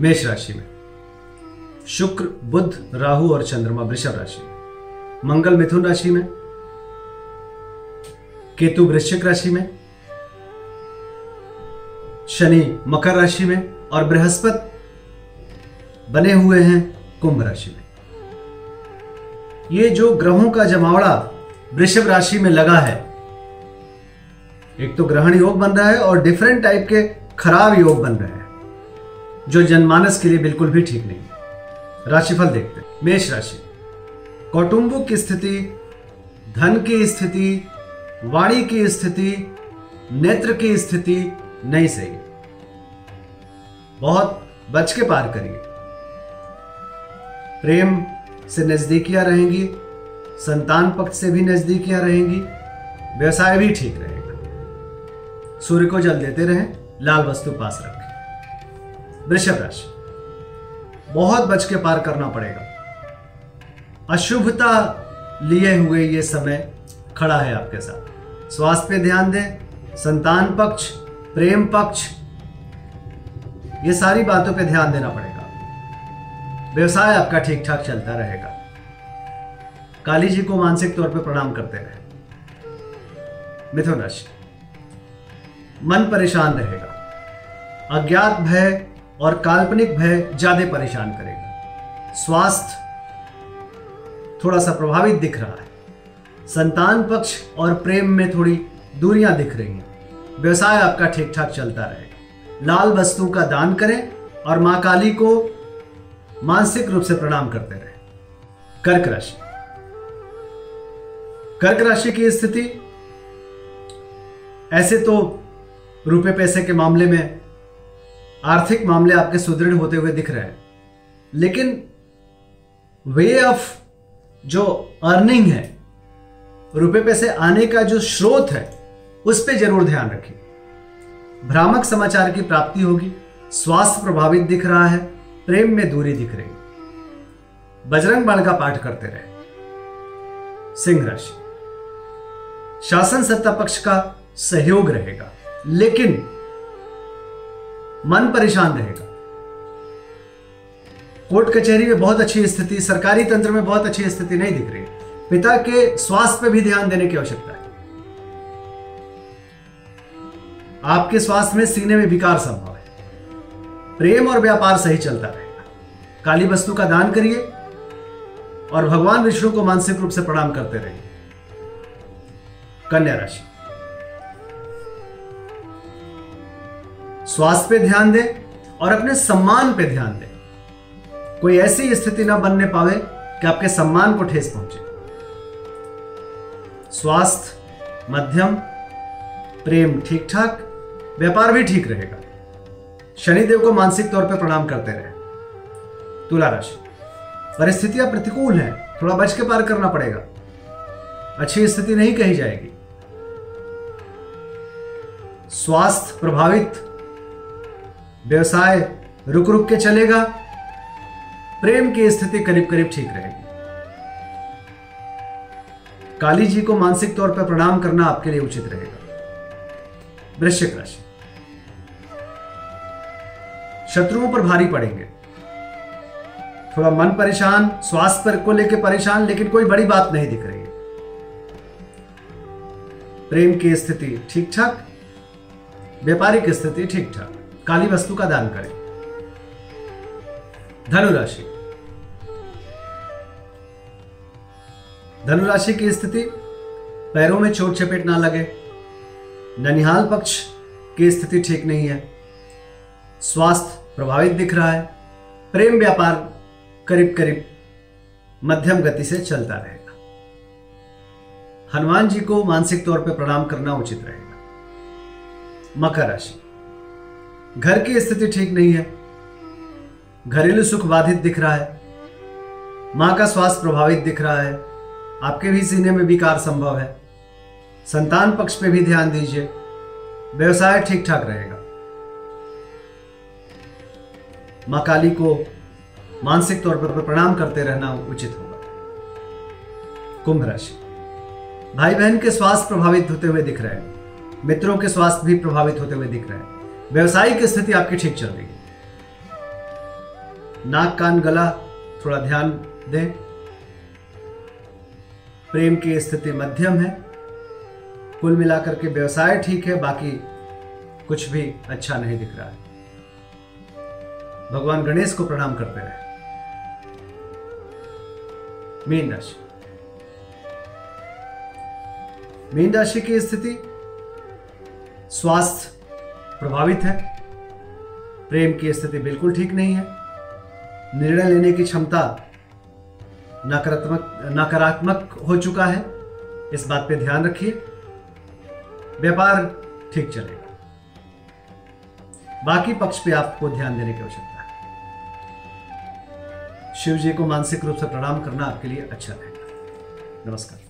मेष राशि में। शुक्र, बुध, राहु और चंद्रमा वृषभ राशि में। मंगल मिथुन राशि में। केतु वृश्चिक राशि में। शनि मकर राशि में और बृहस्पति बने हुए हैं कुंभ राशि में। ये जो ग्रहों का जमावड़ा वृषभ राशि में लगा है, एक तो ग्रहण योग बन रहा है और डिफरेंट टाइप के खराब योग बन रहे हैं। जो जनमानस के लिए बिल्कुल भी ठीक नहीं। राशिफल देखते हैं। मेष राशि। कौटुंबिक की स्थिति, धन की स्थिति, वाणी की स्थिति, नेत्र की स्थिति नहीं सही। बहुत बच के पार करिए। प्रेम से नजदीकियाँ रहेंगी, संतान पक्ष से भी नजदीकियाँ रहेंगी, व्यवसाय भी ठीक रहेगा। सूर्य को जल देते रहें, लाल वस्तु पास रखें। वृषभ राशि बहुत बच के पार करना पड़ेगा। अशुभता लिए हुए ये समय खड़ा है आपके साथ। स्वास्थ्य पे ध्यान दें, संतान पक्ष, प्रेम पक्ष, ये सारी बातों पे ध्यान देना पड़ेगा। व्यवसाय आपका ठीक ठाक चलता रहेगा। काली जी को मानसिक तौर पे प्रणाम करते रहे। मिथुन राशि। मन परेशान रहेगा। अज्ञात भय और काल्पनिक भय ज़्यादा परेशान करेगा। स्वास्थ्य थोड़ा सा प्रभावित दिख रहा है। संतान पक्ष और प्रेम में थोड़ी दूरियाँ दिख रही हैं। व्यवसाय आपका ठीक ठाक चलता रहेगा। लाल वस्तु का दान करें और माँ काली को मानसिक रूप से प्रणाम करते रहे। कर्क राशि। कर्क राशि की स्थिति, ऐसे तो रुपए पैसे के मामले में आर्थिक मामले आपके सुदृढ़ होते हुए दिख रहे हैं। लेकिन वे ऑफ़ जो अर्निंग है, रुपए पैसे आने का जो स्रोत है, उस पर ज़रूर ध्यान रखिए। भ्रामक समाचार की प्राप्ति होगी, स्वास्थ्य प्रभावित दिख रहा है, प्रेम में दूरी दिख रही। बजरंग बाण का पाठ करते रहे। सिंह राशि। शासन सत्ता पक्ष का सहयोग रहेगा, लेकिन मन परेशान रहेगा। कोर्ट कचहरी में बहुत अच्छी स्थिति, सरकारी तंत्र में बहुत अच्छी स्थिति नहीं दिख रही। पिता के स्वास्थ्य पर भी ध्यान देने की आवश्यकता है। आपके स्वास्थ्य में सीने में विकार संभव है। प्रेम और व्यापार सही चलता रहेगा। काली वस्तु का दान करिए और भगवान विष्णु को मानसिक रूप से प्रणाम करते रहिए। कन्या राशि। स्वास्थ्य पे ध्यान दें और अपने सम्मान पे ध्यान दें। कोई ऐसी स्थिति ना बनने पावे कि आपके सम्मान को ठेस पहुँचे। स्वास्थ्य, मध्यम, प्रेम ठीक ठाक व्यापार भी ठीक रहेगा। शनिदेव को मानसिक तौर पर प्रणाम करते रहे। तुला राशि, परिस्थितियाँ प्रतिकूल हैं, थोड़ा बच के पार करना पड़ेगा। अच्छी स्थिति नहीं कही जाएगी। स्वास्थ्य प्रभावित व्यवसाय रुक रुक के चलेगा। प्रेम की स्थिति करीब करीब ठीक रहेगी। काली जी को मानसिक तौर पर प्रणाम करना आपके लिए उचित रहेगा। वृश्चिक राशि। शत्रुओं पर भारी पड़ेंगे। थोड़ा मन परेशान, स्वास्थ्य पर को लेकर परेशान, लेकिन कोई बड़ी बात नहीं दिख रही है। प्रेम की स्थिति ठीक ठाक व्यापारिक स्थिति ठीक ठाक काली वस्तु का दान करें। धनुराशि। धनुराशि की स्थिति, पैरों में चोट चपेट ना लगे। ननिहाल पक्ष की स्थिति ठीक नहीं है। स्वास्थ्य प्रभावित दिख रहा है। प्रेम व्यापार करीब करीब मध्यम गति से चलता रहेगा। हनुमान जी को मानसिक तौर पर प्रणाम करना उचित रहेगा। मकर राशि। घर की स्थिति ठीक नहीं है। घरेलू सुख बाधित दिख रहा है। माँ का स्वास्थ्य प्रभावित दिख रहा है। आपके भी सीने में विकार संभव है। संतान पक्ष पे भी ध्यान दीजिए। व्यवसाय ठीक ठाक रहेगा। माँ काली को मानसिक तौर पर प्रणाम करते रहना उचित होगा। कुंभ राशि। भाई बहन के स्वास्थ्य प्रभावित होते हुए दिख रहे हैं। मित्रों के स्वास्थ्य भी प्रभावित होते हुए दिख रहे हैं। व्यवसायिक स्थिति आपकी ठीक चल रही है। नाक कान गला, थोड़ा ध्यान दें। प्रेम की स्थिति मध्यम है। कुल मिलाकर के व्यवसाय ठीक है, बाकी कुछ भी अच्छा नहीं दिख रहा है। भगवान गणेश को प्रणाम करते रहे। मीन राशि। मीन राशि की स्थिति, स्वास्थ्य प्रभावित है। प्रेम की स्थिति बिल्कुल ठीक नहीं है। निर्णय लेने की क्षमता नकारात्मक नकारात्मक हो चुका है। इस बात पे ध्यान रखिए। व्यापार ठीक चलेगा। बाकी पक्ष पे आपको ध्यान देने की आवश्यकता है। शिव जी को मानसिक रूप से प्रणाम करना आपके लिए अच्छा रहेगा। नमस्कार।